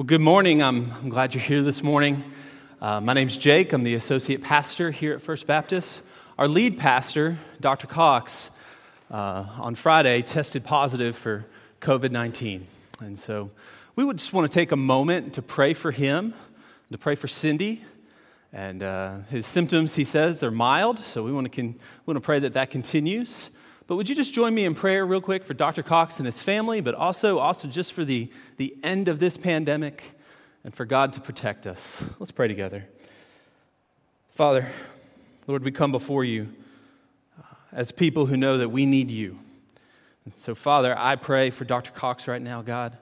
Well, good morning. I'm, I'm glad you're here this morning. Uh, my name's Jake. I'm the associate pastor here at First Baptist. Our lead pastor, Dr. Cox, uh, on Friday tested positive for COVID 19. And so we would just want to take a moment to pray for him, to pray for Cindy. And uh, his symptoms, he says, are mild. So we want to, con- we want to pray that that continues. But would you just join me in prayer real quick for Dr. Cox and his family, but also, also just for the, the end of this pandemic and for God to protect us? Let's pray together. Father, Lord, we come before you uh, as people who know that we need you. And so, Father, I pray for Dr. Cox right now, God.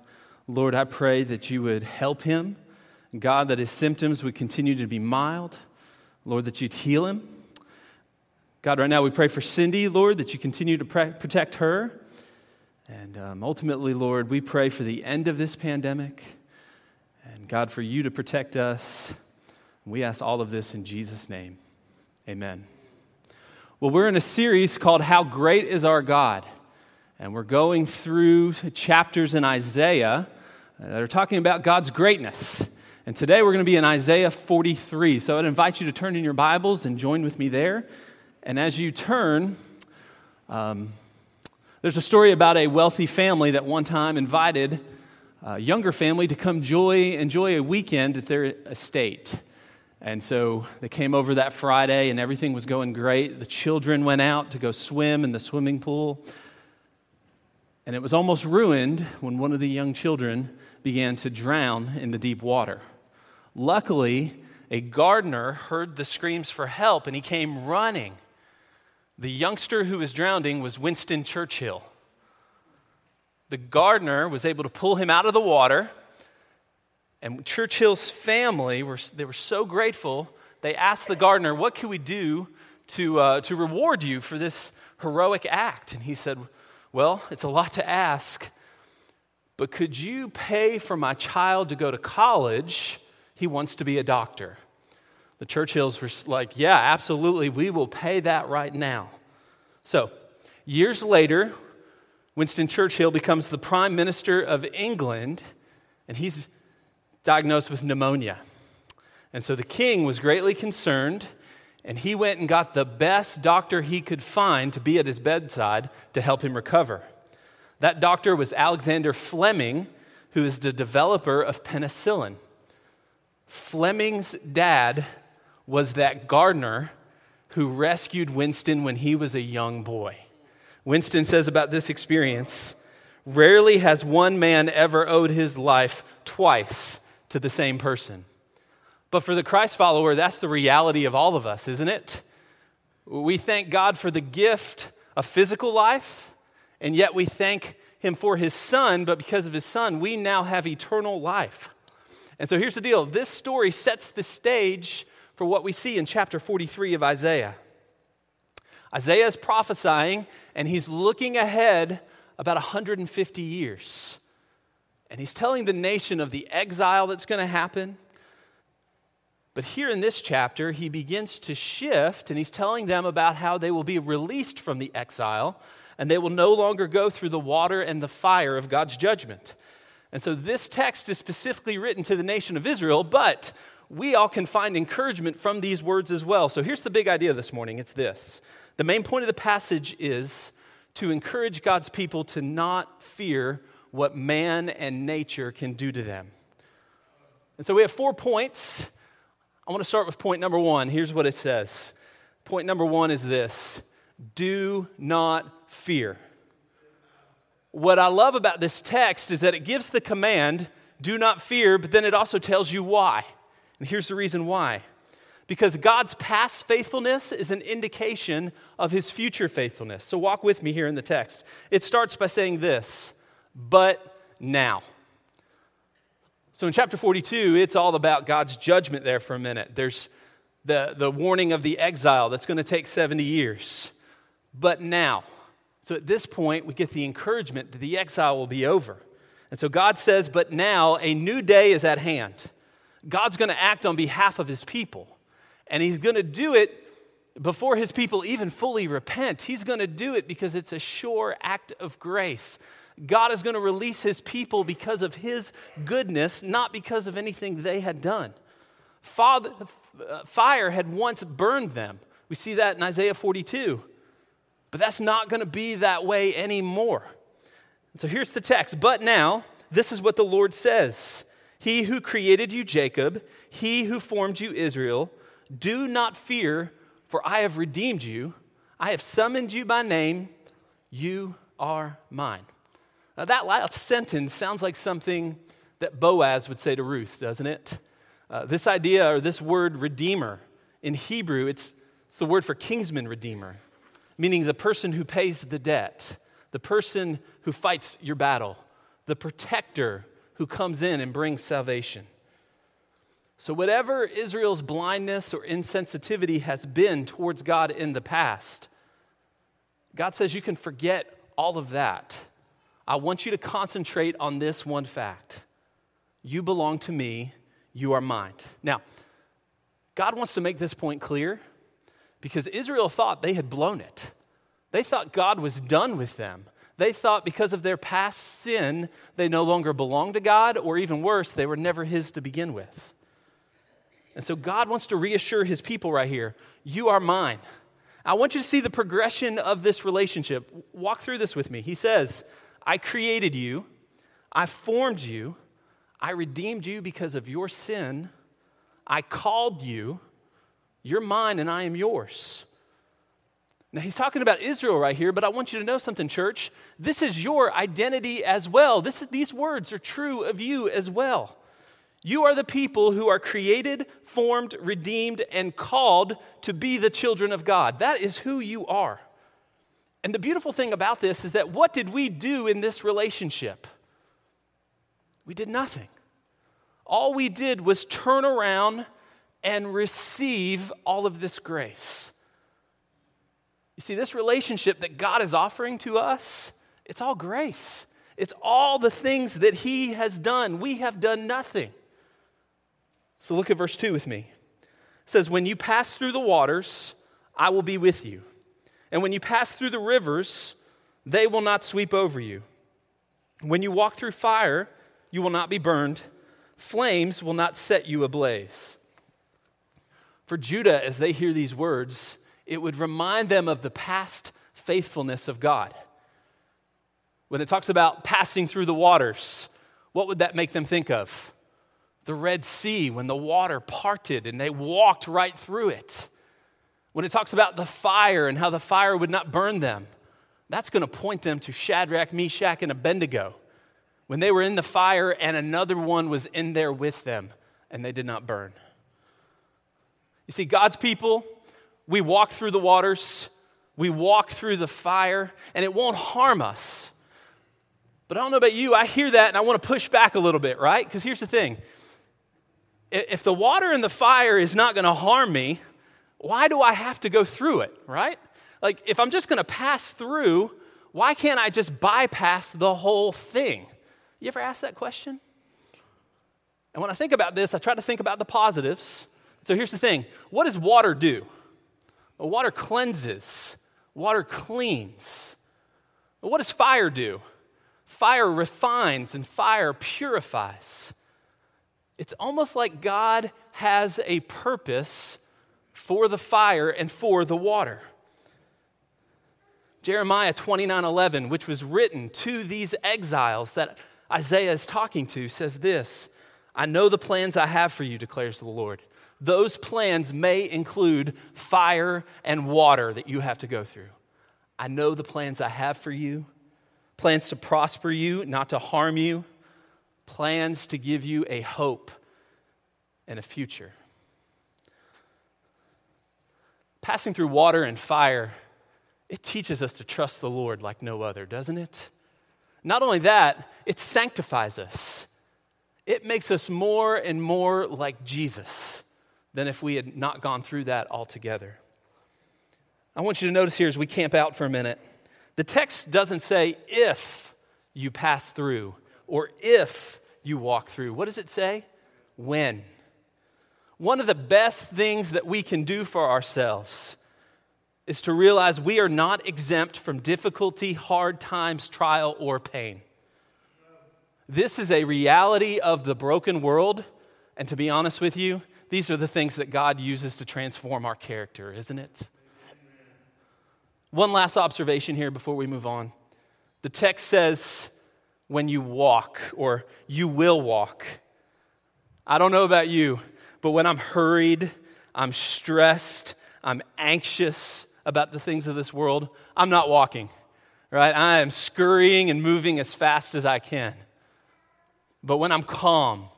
Lord, I pray that you would help him. God, that his symptoms would continue to be mild. Lord, that you'd heal him. God, right now we pray for Cindy, Lord, that you continue to protect her. And um, ultimately, Lord, we pray for the end of this pandemic. And God, for you to protect us. We ask all of this in Jesus' name. Amen. Well, we're in a series called How Great is Our God? And we're going through chapters in Isaiah that are talking about God's greatness. And today we're going to be in Isaiah 43. So I'd invite you to turn in your Bibles and join with me there. And as you turn, um, there's a story about a wealthy family that one time invited a younger family to come joy, enjoy a weekend at their estate. And so they came over that Friday and everything was going great. The children went out to go swim in the swimming pool. And it was almost ruined when one of the young children began to drown in the deep water. Luckily, a gardener heard the screams for help and he came running the youngster who was drowning was Winston Churchill. The gardener was able to pull him out of the water, and Churchill's family were, they were so grateful, they asked the gardener, What can we do to, uh, to reward you for this heroic act? And he said, Well, it's a lot to ask, but could you pay for my child to go to college? He wants to be a doctor. The Churchills were like, Yeah, absolutely, we will pay that right now. So, years later, Winston Churchill becomes the Prime Minister of England, and he's diagnosed with pneumonia. And so the king was greatly concerned, and he went and got the best doctor he could find to be at his bedside to help him recover. That doctor was Alexander Fleming, who is the developer of penicillin. Fleming's dad was that gardener who rescued Winston when he was a young boy. Winston says about this experience rarely has one man ever owed his life twice to the same person. But for the Christ follower, that's the reality of all of us, isn't it? We thank God for the gift of physical life, and yet we thank Him for His Son, but because of His Son, we now have eternal life. And so here's the deal this story sets the stage for what we see in chapter 43 of Isaiah. Isaiah is prophesying, and he's looking ahead about 150 years. And he's telling the nation of the exile that's going to happen. But here in this chapter, he begins to shift, and he's telling them about how they will be released from the exile, and they will no longer go through the water and the fire of God's judgment. And so this text is specifically written to the nation of Israel, but we all can find encouragement from these words as well. So here's the big idea this morning it's this. The main point of the passage is to encourage God's people to not fear what man and nature can do to them. And so we have four points. I want to start with point number one. Here's what it says Point number one is this do not fear. What I love about this text is that it gives the command, do not fear, but then it also tells you why. And here's the reason why because God's past faithfulness is an indication of his future faithfulness. So walk with me here in the text. It starts by saying this, but now. So in chapter 42, it's all about God's judgment there for a minute. There's the, the warning of the exile that's going to take 70 years. But now. So at this point, we get the encouragement that the exile will be over. And so God says, but now a new day is at hand. God's going to act on behalf of his people. And he's going to do it before his people even fully repent. He's going to do it because it's a sure act of grace. God is going to release his people because of his goodness, not because of anything they had done. Father, uh, fire had once burned them. We see that in Isaiah 42. But that's not going to be that way anymore. So here's the text. But now, this is what the Lord says He who created you, Jacob, he who formed you, Israel, do not fear, for I have redeemed you. I have summoned you by name. You are mine. Now, that last sentence sounds like something that Boaz would say to Ruth, doesn't it? Uh, this idea or this word redeemer in Hebrew, it's, it's the word for kinsman redeemer, meaning the person who pays the debt, the person who fights your battle, the protector who comes in and brings salvation. So, whatever Israel's blindness or insensitivity has been towards God in the past, God says you can forget all of that. I want you to concentrate on this one fact you belong to me, you are mine. Now, God wants to make this point clear because Israel thought they had blown it. They thought God was done with them. They thought because of their past sin, they no longer belonged to God, or even worse, they were never His to begin with. And so God wants to reassure his people right here you are mine. I want you to see the progression of this relationship. Walk through this with me. He says, I created you, I formed you, I redeemed you because of your sin, I called you, you're mine and I am yours. Now, he's talking about Israel right here, but I want you to know something, church. This is your identity as well. This is, these words are true of you as well. You are the people who are created, formed, redeemed, and called to be the children of God. That is who you are. And the beautiful thing about this is that what did we do in this relationship? We did nothing. All we did was turn around and receive all of this grace. You see, this relationship that God is offering to us, it's all grace. It's all the things that He has done. We have done nothing. So look at verse 2 with me. It says, When you pass through the waters, I will be with you. And when you pass through the rivers, they will not sweep over you. When you walk through fire, you will not be burned. Flames will not set you ablaze. For Judah, as they hear these words, it would remind them of the past faithfulness of God. When it talks about passing through the waters, what would that make them think of? the Red Sea when the water parted and they walked right through it. When it talks about the fire and how the fire would not burn them, that's going to point them to Shadrach, Meshach, and Abednego when they were in the fire and another one was in there with them and they did not burn. You see, God's people, we walk through the waters, we walk through the fire, and it won't harm us. But I don't know about you, I hear that and I want to push back a little bit, right? Because here's the thing if the water and the fire is not going to harm me, why do I have to go through it, right? Like, if I'm just going to pass through, why can't I just bypass the whole thing? You ever ask that question? And when I think about this, I try to think about the positives. So here's the thing what does water do? Water cleanses, water cleans. Well, what does fire do? Fire refines and fire purifies. It's almost like God has a purpose for the fire and for the water. Jeremiah 29 11, which was written to these exiles that Isaiah is talking to, says this I know the plans I have for you, declares the Lord. Those plans may include fire and water that you have to go through. I know the plans I have for you plans to prosper you, not to harm you, plans to give you a hope and a future. Passing through water and fire, it teaches us to trust the Lord like no other, doesn't it? Not only that, it sanctifies us. It makes us more and more like Jesus than if we had not gone through that altogether. I want you to notice here as we camp out for a minute the text doesn't say if you pass through or if you walk through. What does it say? When. One of the best things that we can do for ourselves is to realize we are not exempt from difficulty, hard times, trial, or pain. This is a reality of the broken world. And to be honest with you, these are the things that God uses to transform our character, isn't it? One last observation here before we move on. The text says, when you walk, or you will walk. I don't know about you, but when I'm hurried, I'm stressed, I'm anxious about the things of this world, I'm not walking, right? I am scurrying and moving as fast as I can. But when I'm calm,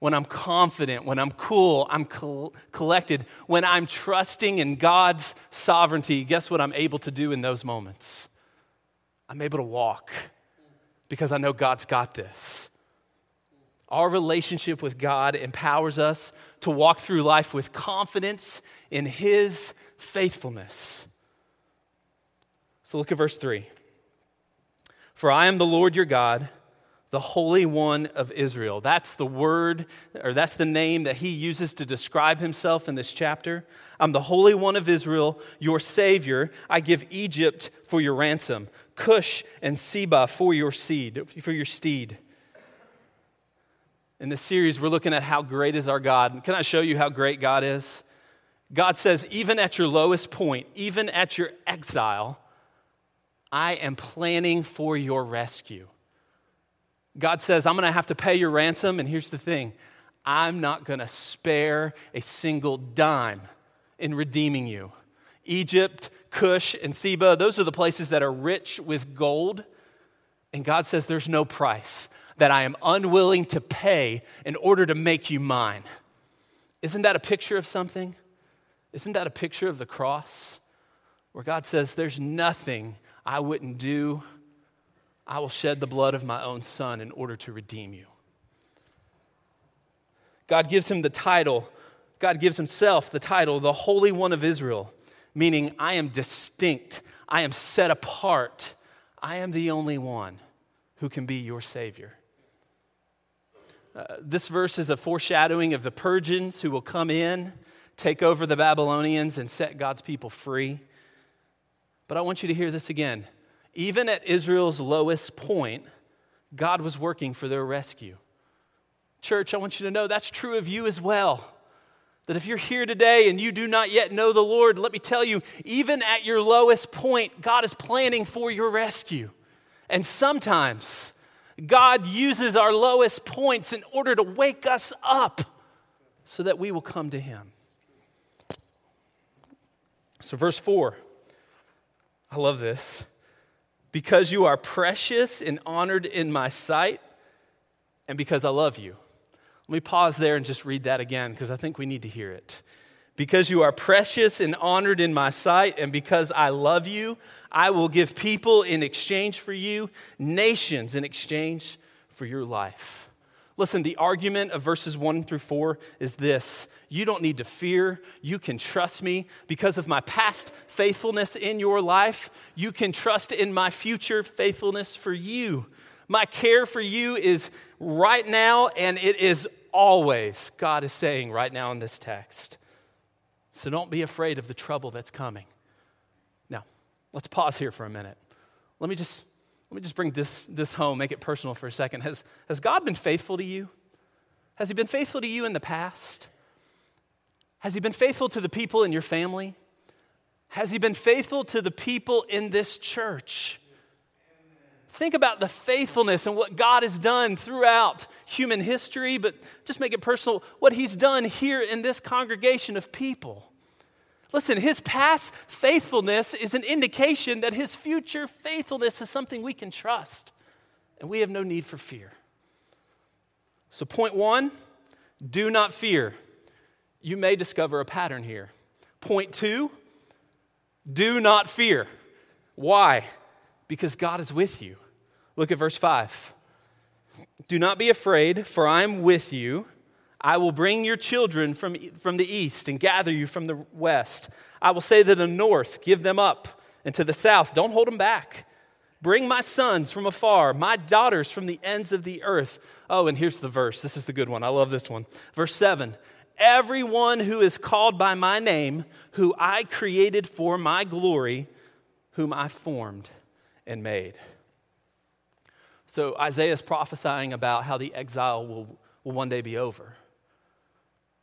when I'm confident, when I'm cool, I'm col- collected, when I'm trusting in God's sovereignty, guess what I'm able to do in those moments? I'm able to walk because I know God's got this. Our relationship with God empowers us to walk through life with confidence in His faithfulness. So look at verse 3. For I am the Lord your God the Holy One of Israel. That's the word, or that's the name that he uses to describe himself in this chapter. I'm the Holy One of Israel, your Savior. I give Egypt for your ransom, Cush and Seba for your seed, for your steed. In this series, we're looking at how great is our God. Can I show you how great God is? God says, even at your lowest point, even at your exile, I am planning for your rescue. God says, I'm going to have to pay your ransom. And here's the thing I'm not going to spare a single dime in redeeming you. Egypt, Cush, and Seba, those are the places that are rich with gold. And God says, There's no price that I am unwilling to pay in order to make you mine. Isn't that a picture of something? Isn't that a picture of the cross? Where God says, There's nothing I wouldn't do I will shed the blood of my own son in order to redeem you. God gives him the title, God gives himself the title, the Holy One of Israel, meaning I am distinct, I am set apart, I am the only one who can be your Savior. Uh, this verse is a foreshadowing of the Persians who will come in, take over the Babylonians, and set God's people free. But I want you to hear this again even at Israel's lowest point, God was working for their rescue. Church, I want you to know that's true of you as well. That if you're here today and you do not yet know the Lord, let me tell you, even at your lowest point, God is planning for your rescue. And sometimes God uses our lowest points in order to wake us up so that we will come to Him. So, verse 4, I love this because you are precious and honored in my sight, and because I love you. Let me pause there and just read that again because I think we need to hear it. Because you are precious and honored in my sight, and because I love you, I will give people in exchange for you, nations in exchange for your life. Listen, the argument of verses 1 through 4 is this You don't need to fear. You can trust me. Because of my past faithfulness in your life, you can trust in my future faithfulness for you. My care for you is right now, and it is always, God is saying right now in this text. So don't be afraid of the trouble that's coming. Now, let's pause here for a minute. Let me just let me just bring this, this home, make it personal for a second. Has, has God been faithful to you? Has He been faithful to you in the past? Has He been faithful to the people in your family? Has He been faithful to the people in this church? Think about the faithfulness and what God has done throughout human history, but just make it personal what He's done here in this congregation of people. Listen, his past faithfulness is an indication that his future faithfulness is something we can trust, and we have no need for fear. So, point one do not fear. You may discover a pattern here. Point two do not fear. Why? Because God is with you. Look at verse 5. Do not be afraid, for I am with you. I will bring your children from, from the east and gather you from the west. I will say to the north, Give them up, and to the south, Don't hold them back. Bring my sons from afar, my daughters from the ends of the earth. Oh, and here's the verse. This is the good one. I love this one. Verse 7 Everyone who is called by my name, who I created for my glory, whom I formed and made. So Isaiah is prophesying about how the exile will, will one day be over.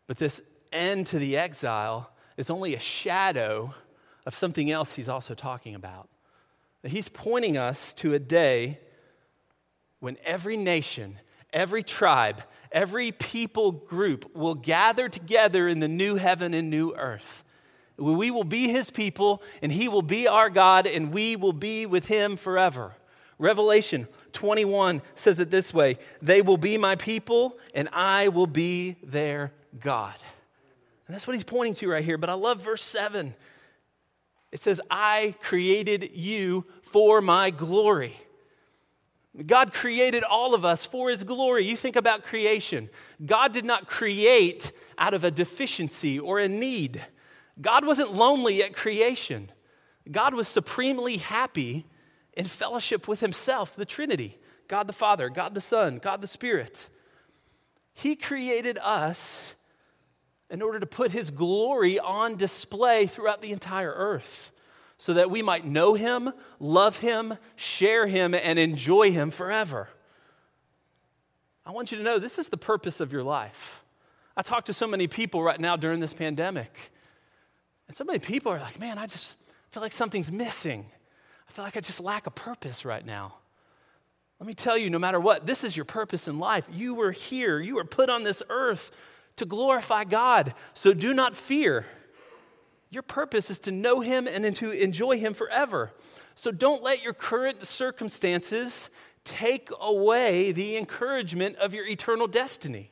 But this end to the exile is only a shadow of something else he's also talking about. He's pointing us to a day when every nation, every tribe, every people group will gather together in the new heaven and new earth. We will be his people, and he will be our God, and we will be with him forever. Revelation 21 says it this way They will be my people, and I will be their God. And that's what he's pointing to right here. But I love verse 7. It says, I created you for my glory. God created all of us for his glory. You think about creation. God did not create out of a deficiency or a need. God wasn't lonely at creation. God was supremely happy in fellowship with himself, the Trinity God the Father, God the Son, God the Spirit. He created us in order to put his glory on display throughout the entire earth so that we might know him, love him, share him, and enjoy him forever. I want you to know this is the purpose of your life. I talk to so many people right now during this pandemic, and so many people are like, man, I just feel like something's missing. I feel like I just lack a purpose right now. Let me tell you, no matter what, this is your purpose in life. You were here, you were put on this earth to glorify God. So do not fear. Your purpose is to know Him and to enjoy Him forever. So don't let your current circumstances take away the encouragement of your eternal destiny.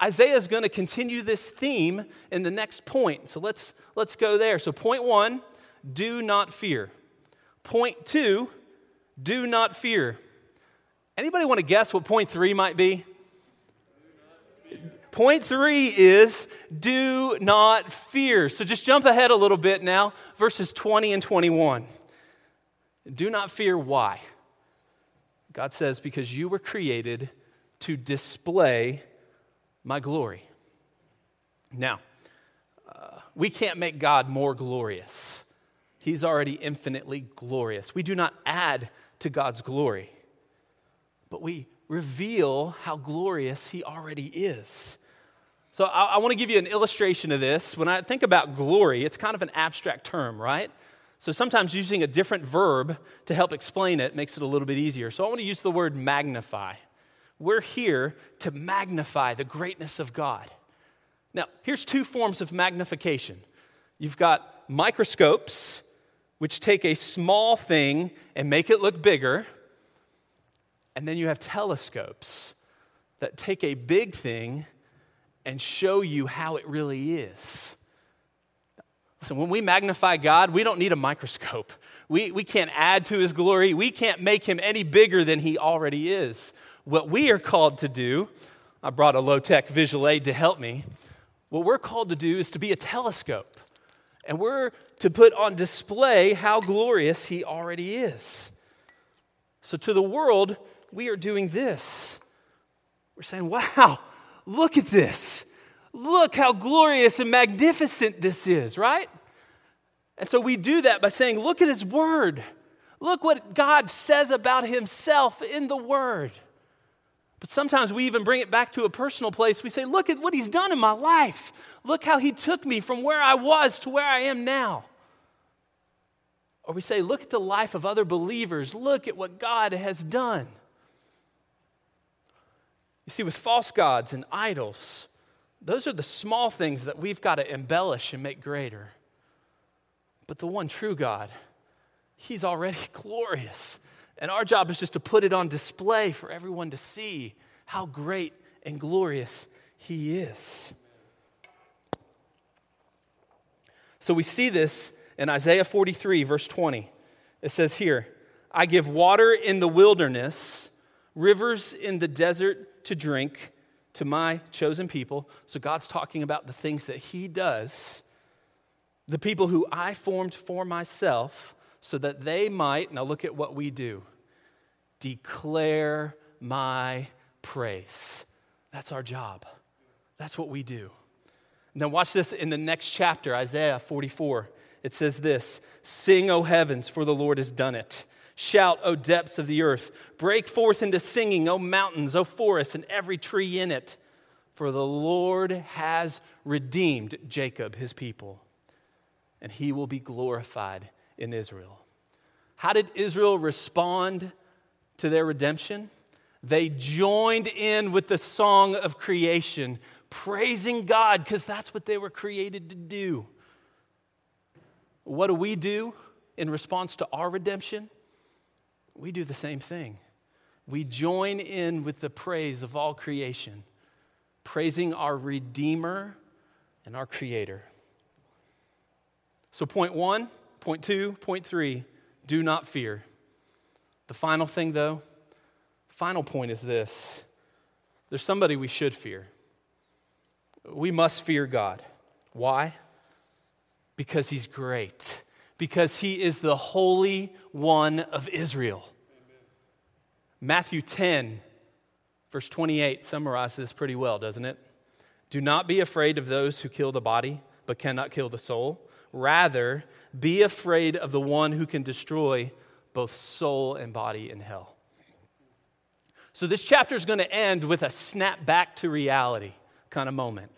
Isaiah is going to continue this theme in the next point. So let's, let's go there. So, point one, do not fear. Point two, do not fear. Anybody want to guess what point three might be? Point three is do not fear. So just jump ahead a little bit now, verses 20 and 21. Do not fear. Why? God says, because you were created to display my glory. Now, uh, we can't make God more glorious. He's already infinitely glorious. We do not add to God's glory, but we reveal how glorious He already is. So I, I want to give you an illustration of this. When I think about glory, it's kind of an abstract term, right? So sometimes using a different verb to help explain it makes it a little bit easier. So I want to use the word magnify. We're here to magnify the greatness of God. Now, here's two forms of magnification you've got microscopes, which take a small thing and make it look bigger, and then you have telescopes that take a big thing and show you how it really is. Listen, when we magnify God, we don't need a microscope. We, we can't add to his glory. We can't make him any bigger than he already is. What we are called to do, I brought a low tech visual aid to help me. What we're called to do is to be a telescope. And we're to put on display how glorious he already is. So to the world, we are doing this. We're saying, wow, Look at this. Look how glorious and magnificent this is, right? And so we do that by saying, Look at His Word. Look what God says about Himself in the Word. But sometimes we even bring it back to a personal place. We say, Look at what He's done in my life. Look how He took me from where I was to where I am now. Or we say, Look at the life of other believers. Look at what God has done. You see, with false gods and idols, those are the small things that we've got to embellish and make greater. But the one true God, He's already glorious. And our job is just to put it on display for everyone to see how great and glorious He is. So we see this in Isaiah 43, verse 20. It says here, I give water in the wilderness, rivers in the desert to drink to my chosen people. So God's talking about the things that He does, the people who I formed for myself, so that they might, now look at what we do, declare my praise. That's our job. That's what we do. Now, watch this in the next chapter, Isaiah 44. It says this Sing, O heavens, for the Lord has done it. Shout, O depths of the earth. Break forth into singing, O mountains, O forests, and every tree in it. For the Lord has redeemed Jacob, his people, and he will be glorified in Israel. How did Israel respond to their redemption? They joined in with the song of creation, praising God because that's what they were created to do. What do we do in response to our redemption? We do the same thing. We join in with the praise of all creation, praising our Redeemer and our Creator. So, point one, point two, point three do not fear. The final thing, though, final point is this there's somebody we should fear. We must fear God. Why? Because He's great, because He is the Holy One of Israel. Amen. Matthew 10, verse 28 summarizes this pretty well, doesn't it? Do not be afraid of those who kill the body, but cannot kill the soul. Rather, be afraid of the one who can destroy both soul and body in hell. So, this chapter is going to end with a snap back to reality kind of moment.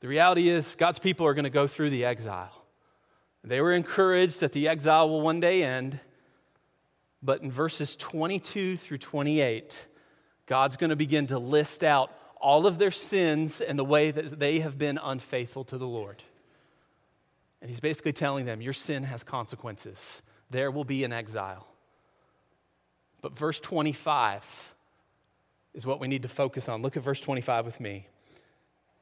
The reality is, God's people are going to go through the exile. They were encouraged that the exile will one day end. But in verses 22 through 28, God's going to begin to list out all of their sins and the way that they have been unfaithful to the Lord. And he's basically telling them, Your sin has consequences. There will be an exile. But verse 25 is what we need to focus on. Look at verse 25 with me.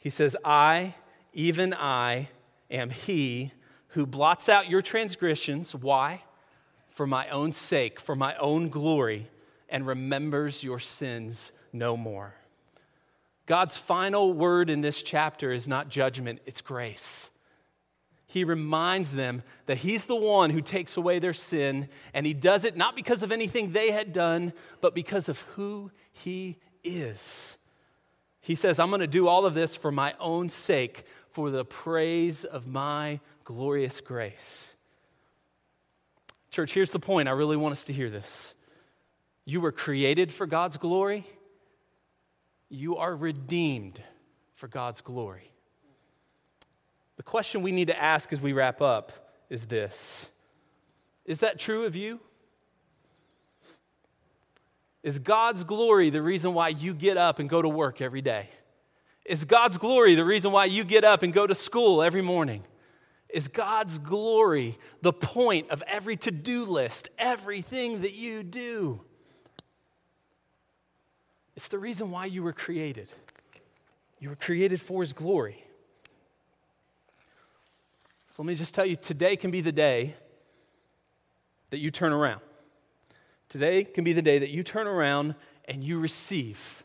He says, I, even I, am he who blots out your transgressions. Why? For my own sake, for my own glory, and remembers your sins no more. God's final word in this chapter is not judgment, it's grace. He reminds them that He's the one who takes away their sin, and He does it not because of anything they had done, but because of who He is. He says, I'm going to do all of this for my own sake, for the praise of my glorious grace. Church, here's the point. I really want us to hear this. You were created for God's glory, you are redeemed for God's glory. The question we need to ask as we wrap up is this Is that true of you? Is God's glory the reason why you get up and go to work every day? Is God's glory the reason why you get up and go to school every morning? Is God's glory the point of every to do list, everything that you do? It's the reason why you were created. You were created for His glory. So let me just tell you today can be the day that you turn around. Today can be the day that you turn around and you receive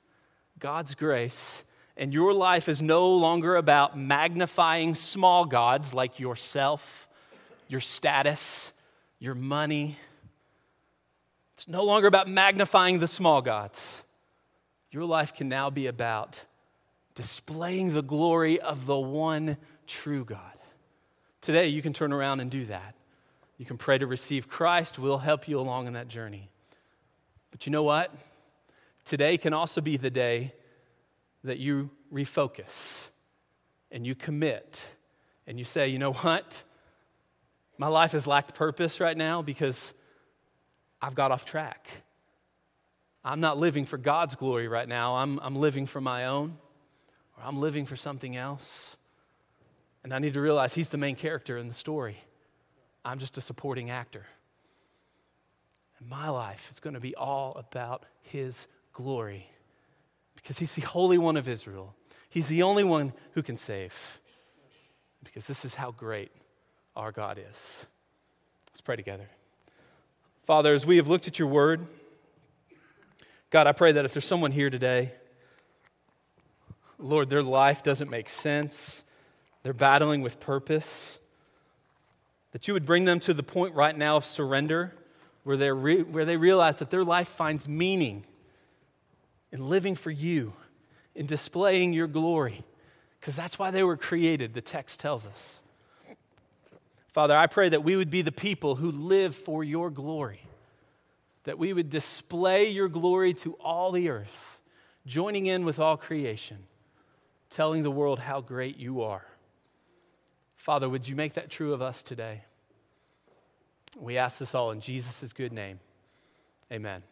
God's grace, and your life is no longer about magnifying small gods like yourself, your status, your money. It's no longer about magnifying the small gods. Your life can now be about displaying the glory of the one true God. Today, you can turn around and do that. You can pray to receive Christ. We'll help you along in that journey. But you know what? Today can also be the day that you refocus and you commit and you say, you know what? My life has lacked purpose right now because I've got off track. I'm not living for God's glory right now. I'm, I'm living for my own, or I'm living for something else. And I need to realize He's the main character in the story. I'm just a supporting actor my life is going to be all about His glory because He's the Holy One of Israel. He's the only one who can save because this is how great our God is. Let's pray together. Father, as we have looked at your word, God, I pray that if there's someone here today, Lord, their life doesn't make sense, they're battling with purpose, that you would bring them to the point right now of surrender where, they re- where they realize that their life finds meaning in living for you, in displaying your glory, because that's why they were created, the text tells us. Father, I pray that we would be the people who live for your glory, that we would display your glory to all the earth, joining in with all creation, telling the world how great you are. Father, would you make that true of us today? We ask this all in Jesus' good name. Amen.